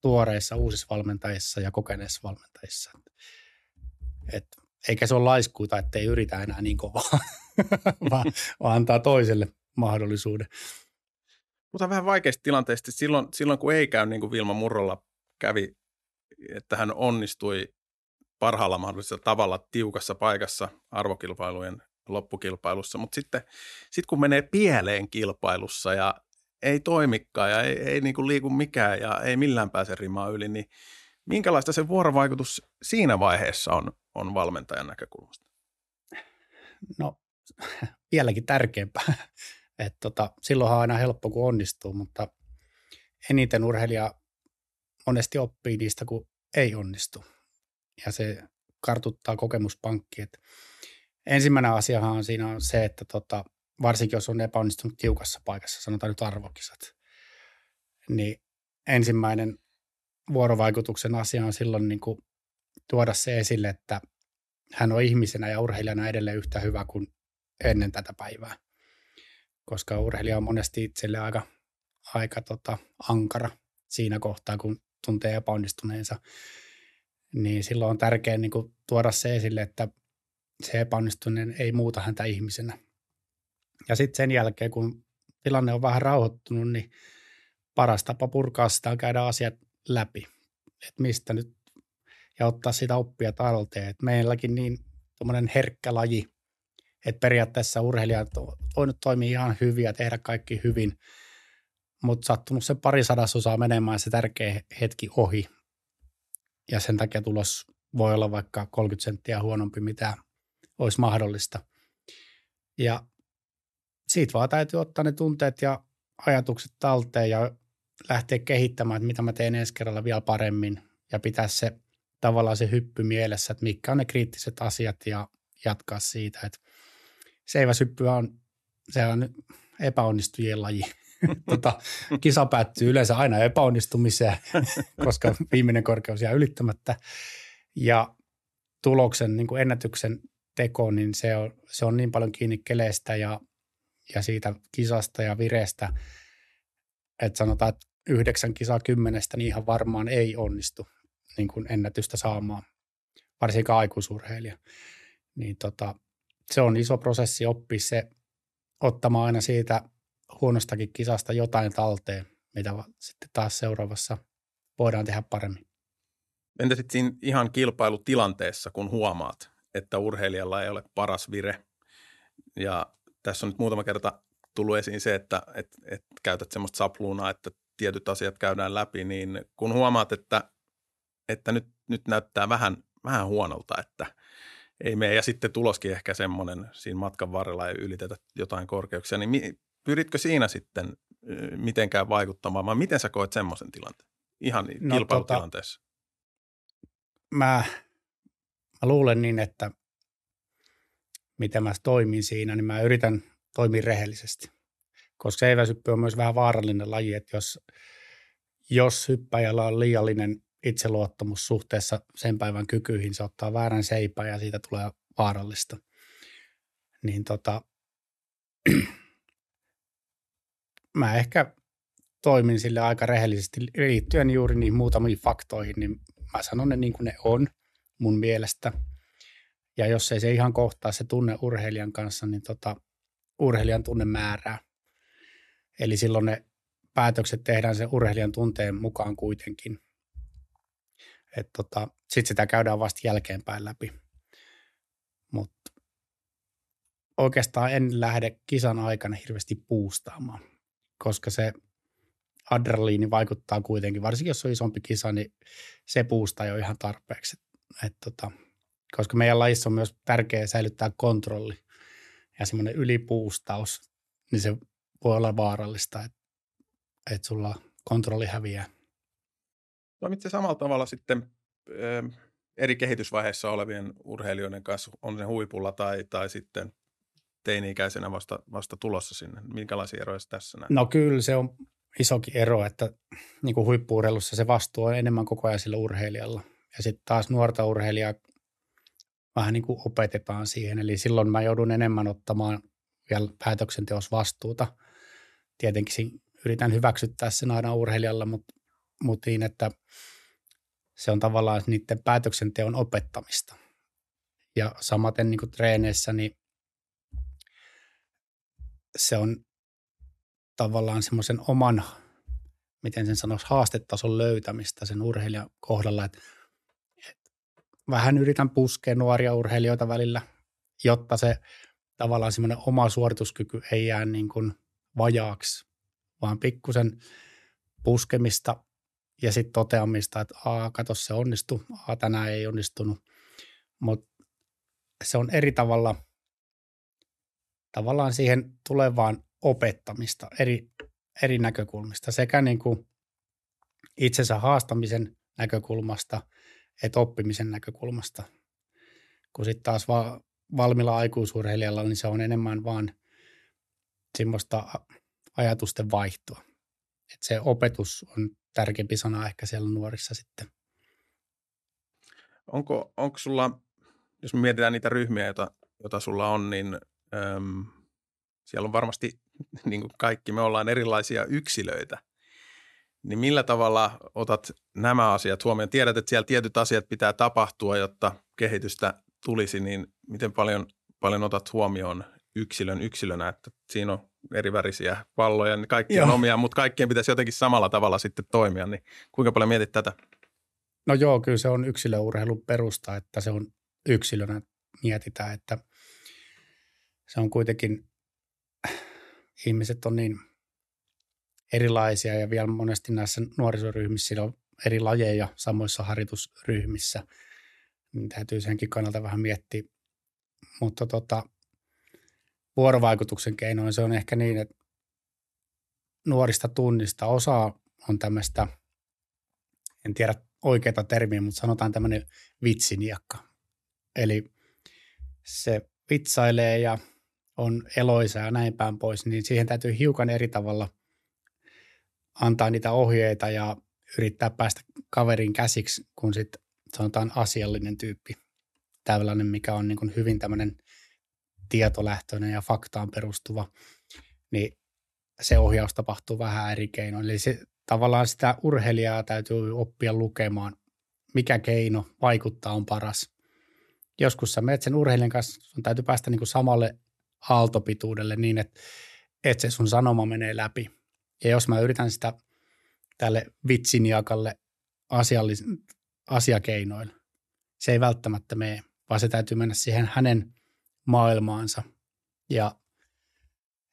tuoreissa uusissa valmentajissa ja kokeneissa valmentajissa. Et, eikä se ole laiskuuta, että ei yritä enää niin kovaa, vaan, vaan antaa toiselle mahdollisuuden. Mutta vähän vaikeista tilanteista. Silloin, silloin kun ei käy niin kuin Vilma Murrolla kävi, että hän onnistui parhaalla mahdollisella tavalla tiukassa paikassa arvokilpailujen loppukilpailussa, mutta sitten sit kun menee pieleen kilpailussa ja ei toimikaan ja ei, ei niin kuin liiku mikään ja ei millään pääse rimaa yli, niin minkälaista se vuorovaikutus siinä vaiheessa on, on valmentajan näkökulmasta? No vieläkin tärkeämpää. Et tota, silloinhan on aina helppo, kun onnistuu, mutta eniten urheilija monesti oppii niistä, kun ei onnistu. Ja se kartuttaa kokemuspankki. Et ensimmäinen asiahan on siinä on se, että tota, varsinkin jos on epäonnistunut tiukassa paikassa, sanotaan nyt arvokisat, niin ensimmäinen vuorovaikutuksen asia on silloin niin kuin tuoda se esille, että hän on ihmisenä ja urheilijana edelleen yhtä hyvä kuin ennen tätä päivää. Koska urheilija on monesti itselle aika, aika tota, ankara siinä kohtaa, kun tuntee epäonnistuneensa. Niin silloin on tärkeää niin kuin tuoda se esille, että se epäonnistuneen ei muuta häntä ihmisenä. Ja sitten sen jälkeen, kun tilanne on vähän rauhoittunut, niin paras tapa purkaa sitä on käydä asiat läpi. Että mistä nyt, ja ottaa sitä oppia talteen. Että meilläkin niin tuommoinen herkkä laji, että periaatteessa urheilijat voi nyt toimia ihan hyvin ja tehdä kaikki hyvin, mutta sattunut se pari sadasosaa menemään se tärkeä hetki ohi. Ja sen takia tulos voi olla vaikka 30 senttiä huonompi, mitä olisi mahdollista. Ja siitä vaan täytyy ottaa ne tunteet ja ajatukset talteen ja lähteä kehittämään, että mitä mä teen ensi kerralla vielä paremmin ja pitää se tavallaan se hyppy mielessä, että mitkä on ne kriittiset asiat ja jatkaa siitä. Että seiväshyppy on, se on epäonnistujien laji. tota, kisa päättyy yleensä aina epäonnistumiseen, koska viimeinen korkeus jää ylittämättä. Ja tuloksen, niin kuin ennätyksen teko, niin se on, se on niin paljon kiinni keleestä ja, ja siitä kisasta ja vireestä, että sanotaan, että yhdeksän kisaa kymmenestä niin ihan varmaan ei onnistu niin kuin ennätystä saamaan, varsinkaan aikuisurheilija. Niin tota, se on iso prosessi oppia se ottamaan aina siitä huonostakin kisasta jotain talteen, mitä sitten taas seuraavassa voidaan tehdä paremmin. Entä sitten siinä ihan kilpailutilanteessa, kun huomaat, että urheilijalla ei ole paras vire. Ja tässä on nyt muutama kerta tullut esiin se, että et, et käytät semmoista sapluunaa, että tietyt asiat käydään läpi, niin kun huomaat, että, että nyt, nyt näyttää vähän, vähän huonolta, että ei mene, ja sitten tuloskin ehkä semmoinen siinä matkan varrella ei ylitetä jotain korkeuksia, niin pyritkö siinä sitten mitenkään vaikuttamaan, vai miten sä koet semmoisen tilanteen? Ihan no, kilpailutilanteessa. Tota, mä mä luulen niin, että miten mä toimin siinä, niin mä yritän toimia rehellisesti. Koska seiväsyppy on myös vähän vaarallinen laji, että jos, jos hyppäjällä on liiallinen itseluottamus suhteessa sen päivän kykyihin, se ottaa väärän seipän ja siitä tulee vaarallista. Niin tota, mä ehkä toimin sille aika rehellisesti liittyen juuri niihin muutamiin faktoihin, niin mä sanon ne niin kuin ne on – mun mielestä. Ja jos ei se ihan kohtaa se tunne urheilijan kanssa, niin tota, urheilijan tunne määrää. Eli silloin ne päätökset tehdään sen urheilijan tunteen mukaan kuitenkin. Tota, Sitten sitä käydään vasta jälkeenpäin läpi. Mutta oikeastaan en lähde kisan aikana hirveästi puustaamaan, koska se adrenaliini vaikuttaa kuitenkin, varsinkin jos on isompi kisa, niin se puustaa jo ihan tarpeeksi. Et tota, koska meidän lajissa on myös tärkeää säilyttää kontrolli ja semmoinen ylipuustaus, niin se voi olla vaarallista, että et sulla kontrolli häviää. Toimit se samalla tavalla sitten ö, eri kehitysvaiheissa olevien urheilijoiden kanssa, on se huipulla tai, tai sitten teini-ikäisenä vasta, vasta tulossa sinne. Minkälaisia eroja tässä näet? No kyllä se on isokin ero, että niin kuin huippuurheilussa se vastuu on enemmän koko ajan sillä urheilijalla. Ja sitten taas nuorta urheilijaa vähän niin kuin opetetaan siihen. Eli silloin mä joudun enemmän ottamaan vielä päätöksenteossa vastuuta. Tietenkin yritän hyväksyttää sen aina urheilijalla, mutta, mutta niin, että se on tavallaan niiden päätöksenteon opettamista. Ja samaten niin kuin treeneissä, niin se on tavallaan semmoisen oman, miten sen sanoisi, haastetason löytämistä sen urheilijan kohdalla, että vähän yritän puskea nuoria urheilijoita välillä, jotta se tavallaan semmoinen oma suorituskyky ei jää niin kuin vajaaksi, vaan pikkusen puskemista ja sitten toteamista, että a, kato se onnistui, a, tänään ei onnistunut. Mutta se on eri tavalla tavallaan siihen tulevaan opettamista eri, eri näkökulmista, sekä niin kuin itsensä haastamisen näkökulmasta että oppimisen näkökulmasta. Kun sitten taas va- valmilla aikuisurheilijalla, niin se on enemmän vaan semmoista ajatusten vaihtoa. Et se opetus on tärkeämpi sana ehkä siellä nuorissa sitten. Onko, onko sulla, jos me mietitään niitä ryhmiä, joita, joita sulla on, niin äm, siellä on varmasti, niin kuin kaikki me ollaan erilaisia yksilöitä. Niin millä tavalla otat nämä asiat huomioon? Tiedät, että siellä tietyt asiat pitää tapahtua, jotta kehitystä tulisi, niin miten paljon, paljon otat huomioon yksilön yksilönä, että siinä on eri värisiä palloja, niin kaikki on omia, mutta kaikkien pitäisi jotenkin samalla tavalla sitten toimia, niin kuinka paljon mietit tätä? No joo, kyllä se on yksilöurheilun perusta, että se on yksilönä mietitään, että se on kuitenkin, ihmiset on niin erilaisia ja vielä monesti näissä nuorisoryhmissä on eri lajeja samoissa harjoitusryhmissä, niin täytyy senkin kannalta vähän miettiä. Mutta tota, vuorovaikutuksen keinoin se on ehkä niin, että nuorista tunnista osa on tämmöistä, en tiedä oikeita termiä, mutta sanotaan tämmöinen vitsiniakka. Eli se vitsailee ja on eloisa ja näin päin pois, niin siihen täytyy hiukan eri tavalla antaa niitä ohjeita ja yrittää päästä kaverin käsiksi, kun sitten sanotaan asiallinen tyyppi. Tällainen, mikä on niin hyvin tämmöinen tietolähtöinen ja faktaan perustuva, niin se ohjaus tapahtuu vähän eri keinoin. Eli se, tavallaan sitä urheilijaa täytyy oppia lukemaan, mikä keino vaikuttaa on paras. Joskus sä menet sen urheilijan kanssa, sun täytyy päästä niin kuin samalle aaltopituudelle niin, että, että se sun sanoma menee läpi. Ja jos mä yritän sitä tälle vitsiniakalle asiakeinoilla, se ei välttämättä mene, vaan se täytyy mennä siihen hänen maailmaansa ja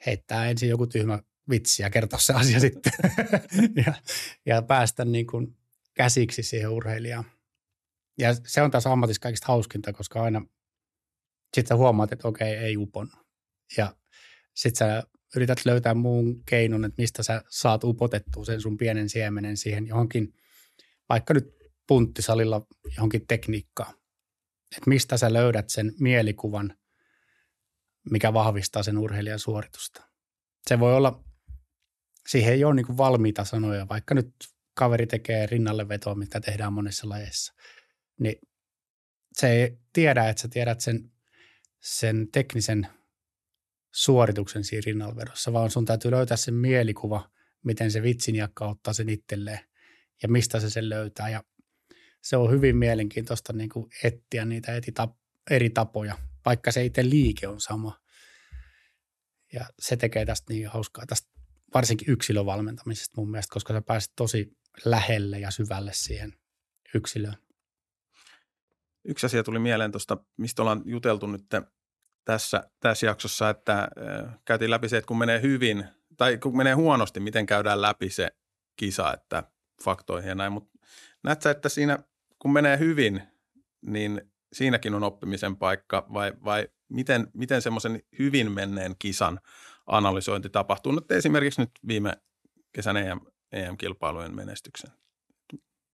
heittää ensin joku tyhmä vitsi ja kertoa se asia sitten ja, ja päästä niin kuin käsiksi siihen urheilijaan. Ja se on taas ammatissa kaikista hauskinta, koska aina sitten huomaat, että okei, ei uponnut. Ja sitten sä yrität löytää muun keinon, että mistä sä saat upotettua sen sun pienen siemenen siihen johonkin, vaikka nyt punttisalilla johonkin tekniikkaan. Että mistä sä löydät sen mielikuvan, mikä vahvistaa sen urheilijan suoritusta. Se voi olla, siihen ei ole niin valmiita sanoja, vaikka nyt kaveri tekee rinnalle vetoa, mitä tehdään monessa lajeissa, niin se ei tiedä, että sä tiedät sen, sen teknisen suorituksen siinä rinnalvedossa, vaan sun täytyy löytää sen mielikuva, miten se vitsinjakka ottaa sen itselleen ja mistä se sen löytää. Ja se on hyvin mielenkiintoista niin kuin etsiä niitä eri tapoja, vaikka se itse liike on sama. Ja se tekee tästä niin hauskaa, tästä varsinkin yksilövalmentamisesta mun mielestä, koska sä pääset tosi lähelle ja syvälle siihen yksilöön. Yksi asia tuli mieleen tuosta, mistä ollaan juteltu nyt tässä, tässä jaksossa, että käytiin läpi se, että kun menee hyvin tai kun menee huonosti, miten käydään läpi se kisa, että faktoihin ja näin, mutta näet sä, että siinä kun menee hyvin, niin siinäkin on oppimisen paikka vai, vai miten, miten semmoisen hyvin menneen kisan analysointi tapahtuu? Nyt esimerkiksi nyt viime kesän EM, EM-kilpailujen menestyksen.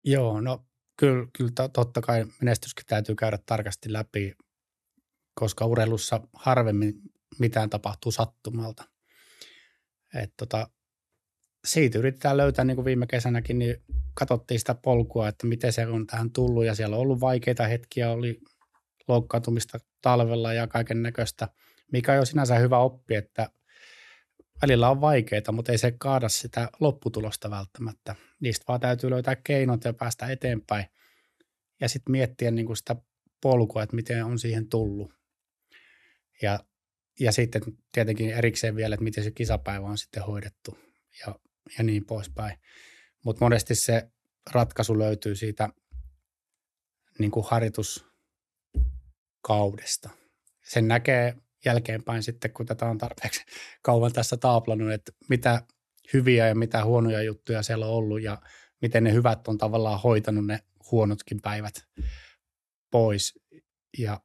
Joo, no kyllä, kyllä totta kai menestyskin täytyy käydä tarkasti läpi koska urheilussa harvemmin mitään tapahtuu sattumalta. Et tota, siitä yritetään löytää, niin kuin viime kesänäkin, niin katsottiin sitä polkua, että miten se on tähän tullut ja siellä on ollut vaikeita hetkiä, oli loukkaantumista talvella ja kaiken näköistä, mikä on jo sinänsä hyvä oppi, että välillä on vaikeita, mutta ei se kaada sitä lopputulosta välttämättä. Niistä vaan täytyy löytää keinot ja päästä eteenpäin. Ja sitten miettiä niin kuin sitä polkua, että miten on siihen tullut. Ja, ja sitten tietenkin erikseen vielä, että miten se kisapäivä on sitten hoidettu ja, ja niin poispäin. Mutta monesti se ratkaisu löytyy siitä niin kuin harjoituskaudesta. Sen näkee jälkeenpäin sitten, kun tätä on tarpeeksi kauan tässä taaplannut, että mitä hyviä ja mitä huonoja juttuja siellä on ollut ja miten ne hyvät on tavallaan hoitanut ne huonotkin päivät pois. Ja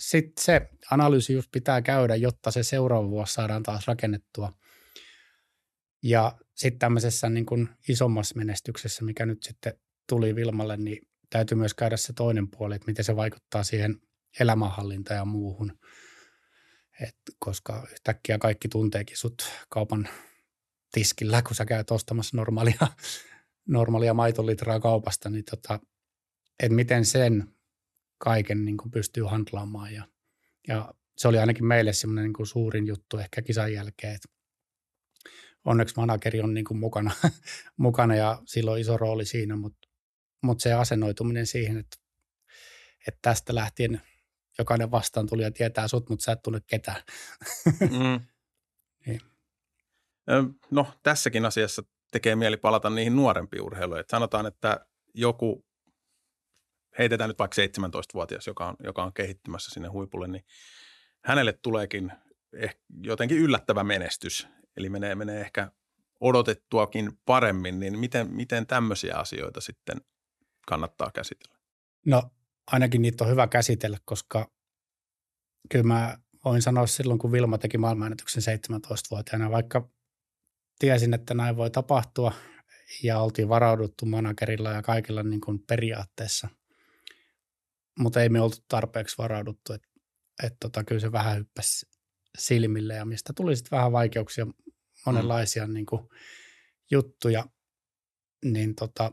sitten se analyysi just pitää käydä, jotta se seuraava vuosi saadaan taas rakennettua. Ja sitten tämmöisessä niin kuin isommassa menestyksessä, mikä nyt sitten tuli Vilmalle, niin täytyy myös käydä se toinen puoli, että miten se vaikuttaa siihen elämänhallintaan ja muuhun. Et koska yhtäkkiä kaikki tunteekin sut kaupan tiskillä, kun sä käyt ostamassa normaalia, normaalia maitolitraa kaupasta, niin tota, että miten sen kaiken niin kuin pystyy handlaamaan. Ja, ja se oli ainakin meille semmoinen niin suurin juttu ehkä kisan jälkeen, että onneksi manageri on niin kuin mukana, mukana ja sillä on iso rooli siinä, mutta, mutta se asennoituminen siihen, että, että tästä lähtien jokainen vastaan tuli ja tietää sut, mutta sä et tunne ketään. mm. niin. No tässäkin asiassa tekee mieli palata niihin nuorempiin urheiluihin. Sanotaan, että joku, heitetään nyt vaikka 17-vuotias, joka on, joka on kehittymässä sinne huipulle, niin hänelle tuleekin eh, jotenkin yllättävä menestys. Eli menee, menee ehkä odotettuakin paremmin, niin miten, miten tämmöisiä asioita sitten kannattaa käsitellä? No ainakin niitä on hyvä käsitellä, koska kyllä mä voin sanoa silloin, kun Vilma teki maailmanennätyksen 17-vuotiaana, vaikka tiesin, että näin voi tapahtua ja oltiin varauduttu managerilla ja kaikilla niin kuin periaatteessa, mutta ei me oltu tarpeeksi varauduttu, että, että tota, kyllä se vähän hyppäsi silmille ja mistä tuli sitten vähän vaikeuksia, monenlaisia mm. niin kuin, juttuja, niin tota,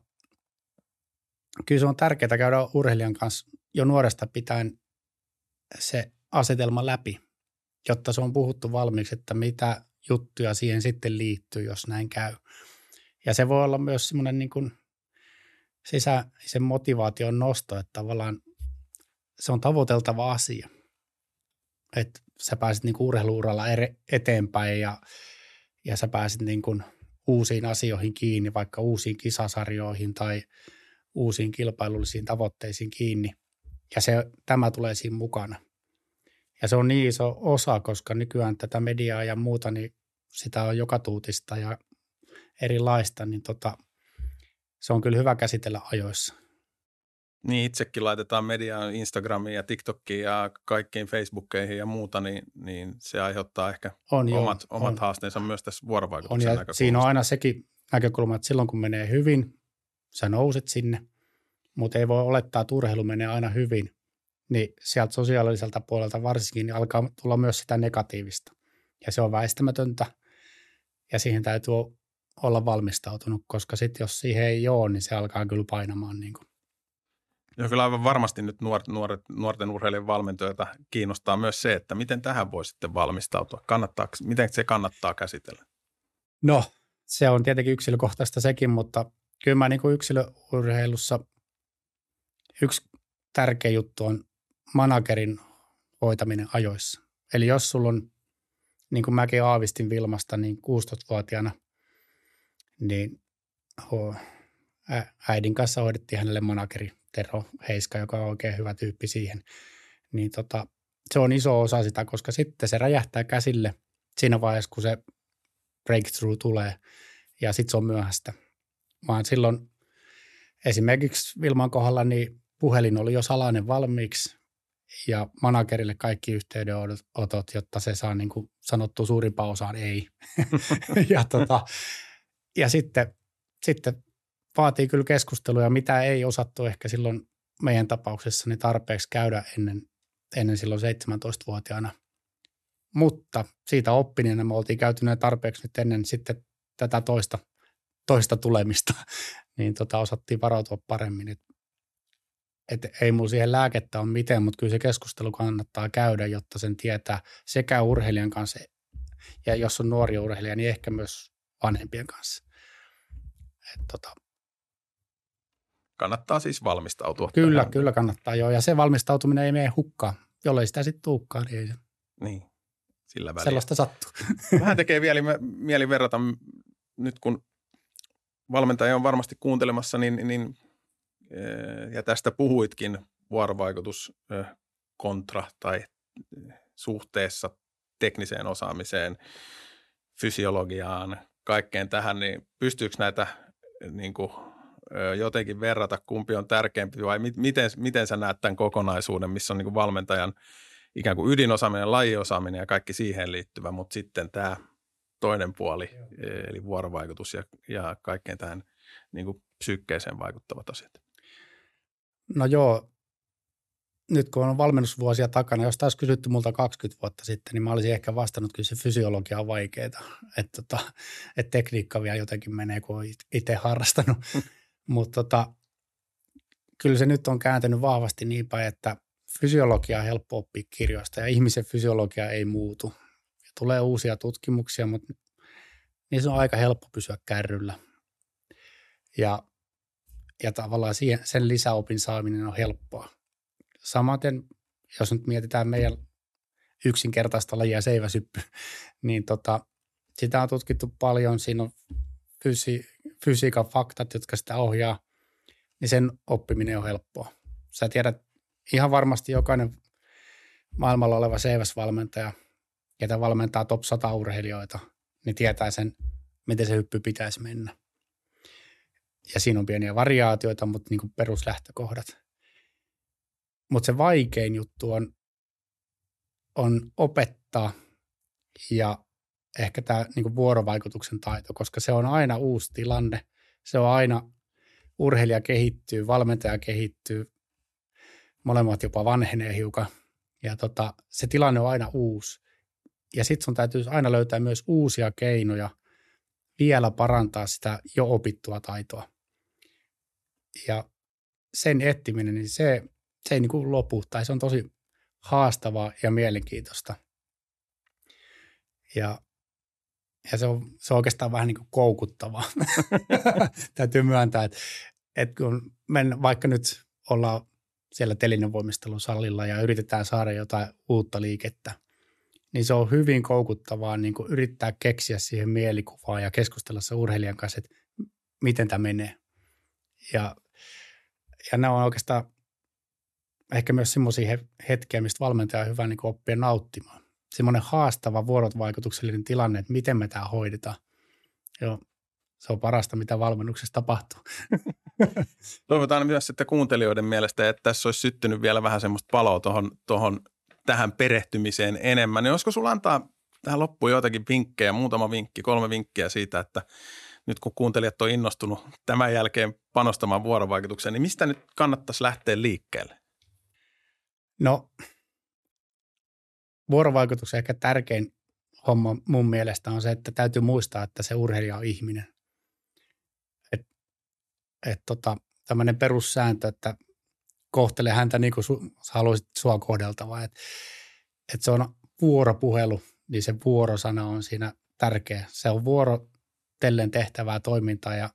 kyllä se on tärkeää käydä urheilijan kanssa jo nuoresta pitäen se asetelma läpi, jotta se on puhuttu valmiiksi, että mitä juttuja siihen sitten liittyy, jos näin käy. Ja se voi olla myös semmoinen niin kuin sisäisen motivaation nosto, että tavallaan se on tavoiteltava asia. Että sä pääset niin urheiluuralla eteenpäin ja, ja sä pääset niin kuin uusiin asioihin kiinni, vaikka uusiin kisasarjoihin tai uusiin kilpailullisiin tavoitteisiin kiinni. Ja se, tämä tulee siinä mukana. Ja se on niin iso osa, koska nykyään tätä mediaa ja muuta, niin sitä on joka tuutista ja erilaista, niin tota, se on kyllä hyvä käsitellä ajoissa. Niin, itsekin laitetaan mediaan Instagramiin ja TikTokiin ja kaikkiin Facebookkeihin ja muuta, niin, niin se aiheuttaa ehkä on, omat, joo, omat on. haasteensa myös tässä vuorovaikutuksen on, ja Siinä on aina sekin näkökulma, että silloin kun menee hyvin, sä nouset sinne, mutta ei voi olettaa, että urheilu menee aina hyvin, niin sieltä sosiaaliselta puolelta varsinkin niin alkaa tulla myös sitä negatiivista. Ja se on väistämätöntä ja siihen täytyy olla valmistautunut, koska sitten jos siihen ei ole, niin se alkaa kyllä painamaan. Niin kuin. Joo, kyllä aivan varmasti nyt nuoret, nuoret, nuorten urheilijan valmentajia kiinnostaa myös se, että miten tähän voi sitten valmistautua. Kannattaa, miten se kannattaa käsitellä? No, se on tietenkin yksilökohtaista sekin, mutta kyllä mä niin kuin yksilöurheilussa yksi tärkeä juttu on managerin hoitaminen ajoissa. Eli jos sulla on, niin kuin mäkin aavistin Vilmasta, niin 16-vuotiaana, niin äidin kanssa hoidettiin hänelle manageri Tero Heiska, joka on oikein hyvä tyyppi siihen. Niin tota, se on iso osa sitä, koska sitten se räjähtää käsille siinä vaiheessa, kun se breakthrough tulee ja sitten se on myöhäistä. Vaan silloin esimerkiksi Vilman kohdalla niin puhelin oli jo salainen valmiiksi ja managerille kaikki yhteydenotot, jotta se saa niin kuin sanottu suurimpaan osaan ei. ja, tota, ja sitten, sitten vaatii kyllä keskusteluja, mitä ei osattu ehkä silloin meidän tapauksessa niin tarpeeksi käydä ennen, ennen silloin 17-vuotiaana. Mutta siitä oppineena me oltiin käyty tarpeeksi nyt ennen sitten tätä toista, toista tulemista, niin tota osattiin varautua paremmin. Et että ei mulla siihen lääkettä ole mitään, mutta kyllä se keskustelu kannattaa käydä, jotta sen tietää sekä urheilijan kanssa Ja jos on nuori urheilija, niin ehkä myös vanhempien kanssa. Et tota, kannattaa siis valmistautua. Kyllä, tähän. kyllä kannattaa joo. Ja se valmistautuminen ei mene hukkaan. Jollei sitä sitten tuukkaan, niin ei se. Niin, sillä väliä. Sellaista sattuu. Vähän tekee mieli, mieli verrata nyt, kun valmentaja on varmasti kuuntelemassa, niin, niin eh, ja tästä puhuitkin, vuorovaikutus eh, kontra tai eh, suhteessa tekniseen osaamiseen, fysiologiaan, kaikkeen tähän, niin pystyykö näitä niin kuin, jotenkin verrata, kumpi on tärkeämpi vai miten, miten sä näet tämän kokonaisuuden, missä on niin kuin valmentajan ikään kuin ydinosaaminen, lajiosaaminen ja kaikki siihen liittyvä, mutta sitten tämä toinen puoli, e, eli vuorovaikutus ja, ja kaikkeen tähän niin kuin psyykkeeseen vaikuttavat asiat. No joo, nyt kun on valmennusvuosia takana, jos taas kysytty multa 20 vuotta sitten, niin mä olisin ehkä vastannut, kyllä se fysiologia on vaikeaa. Että tota, et tekniikka vielä jotenkin menee, kun itse harrastanut. Mutta tota, kyllä se nyt on kääntynyt vahvasti niin päin, että fysiologia on helppo oppia kirjoista ja ihmisen fysiologia ei muutu. Ja tulee uusia tutkimuksia, mutta niissä on aika helppo pysyä kärryllä. Ja, ja tavallaan siihen, sen lisäopin saaminen on helppoa. Samaten, jos nyt mietitään meidän yksinkertaista lajia seiväsyppy, niin tota, sitä on tutkittu paljon. Siinä on fysi, fysiikan faktat, jotka sitä ohjaa, niin sen oppiminen on helppoa. Sä tiedät ihan varmasti jokainen maailmalla oleva CVS-valmentaja, ketä valmentaa top 100 urheilijoita, niin tietää sen, miten se hyppy pitäisi mennä. Ja siinä on pieniä variaatioita, mutta niin kuin peruslähtökohdat. Mutta se vaikein juttu on, on opettaa ja ehkä tämä niin vuorovaikutuksen taito, koska se on aina uusi tilanne. Se on aina, urheilija kehittyy, valmentaja kehittyy, molemmat jopa vanhenee hiukan. Ja tota, se tilanne on aina uusi. Ja sitten sun täytyy aina löytää myös uusia keinoja vielä parantaa sitä jo opittua taitoa. Ja sen etsiminen, niin se, se ei niin kuin lopu, tai se on tosi haastavaa ja mielenkiintoista. Ja ja se on, se on oikeastaan vähän niin kuin koukuttavaa. Täytyy myöntää, että, että kun men, vaikka nyt ollaan siellä telinenvoimistelun salilla ja yritetään saada jotain uutta liikettä, niin se on hyvin koukuttavaa niin kuin yrittää keksiä siihen mielikuvaa ja keskustella se urheilijan kanssa, että miten tämä menee. Ja, ja ne on oikeastaan ehkä myös semmoisia hetkiä, mistä valmentaja on hyvä niin oppia nauttimaan semmoinen haastava vuorovaikutuksellinen tilanne, että miten me tämä hoidetaan. Joo, se on parasta, mitä valmennuksessa tapahtuu. Toivotaan myös että kuuntelijoiden mielestä, että tässä olisi syttynyt vielä vähän semmoista paloa tohon, tohon, tähän perehtymiseen enemmän. Niin olisiko sulla antaa tähän loppuun joitakin vinkkejä, muutama vinkki, kolme vinkkiä siitä, että nyt kun kuuntelijat on innostunut tämän jälkeen panostamaan vuorovaikutukseen, niin mistä nyt kannattaisi lähteä liikkeelle? No vuorovaikutuksen ehkä tärkein homma mun mielestä on se, että täytyy muistaa, että se urheilija on ihminen. Et, et tota, tämmöinen perussääntö, että kohtele häntä niin kuin su, haluaisit sua kohdeltavaa. Et, et se on vuoropuhelu, niin se vuorosana on siinä tärkeä. Se on vuorotellen tehtävää toimintaa ja,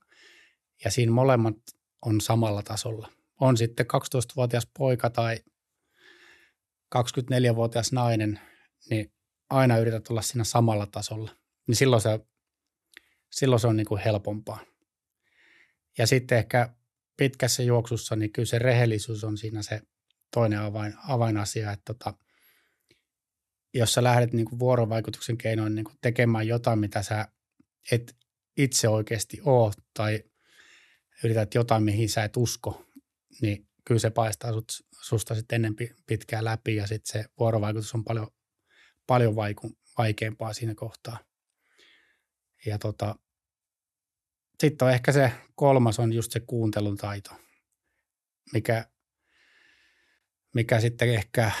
ja siinä molemmat on samalla tasolla. On sitten 12-vuotias poika tai 24-vuotias nainen, niin aina yrität olla siinä samalla tasolla. Niin silloin se, silloin se on niin kuin helpompaa. Ja sitten ehkä pitkässä juoksussa, niin kyllä se rehellisyys on siinä se toinen avain, avainasia, että tota, jos sä lähdet niin kuin vuorovaikutuksen keinoin niin kuin tekemään jotain, mitä sä et itse oikeasti oo, tai yrität jotain, mihin sä et usko, niin kyllä se paistaa sut, susta sitten ennen pitkää läpi ja sitten se vuorovaikutus on paljon, paljon vaiku, vaikeampaa siinä kohtaa. Ja tota, sitten on ehkä se kolmas on just se kuuntelun taito, mikä, mikä sitten ehkä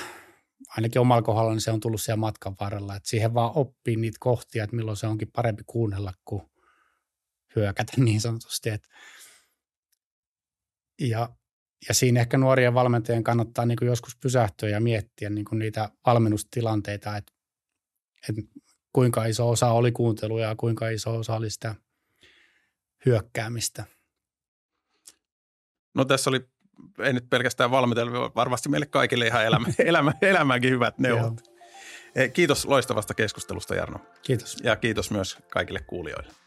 ainakin omalla kohdalla niin se on tullut siellä matkan varrella, että siihen vaan oppii niitä kohtia, että milloin se onkin parempi kuunnella kuin hyökätä niin sanotusti. Et ja ja siinä ehkä nuorien valmentajien kannattaa niin kuin joskus pysähtyä ja miettiä niin kuin niitä valmennustilanteita, että, että kuinka iso osa oli kuuntelua ja kuinka iso osa oli sitä hyökkäämistä. No tässä oli, ei nyt pelkästään valmitella, varmasti meille kaikille ihan elämä, elämä, elämänkin hyvät neuvot. Kiitos loistavasta keskustelusta Jarno. Kiitos. Ja kiitos myös kaikille kuulijoille.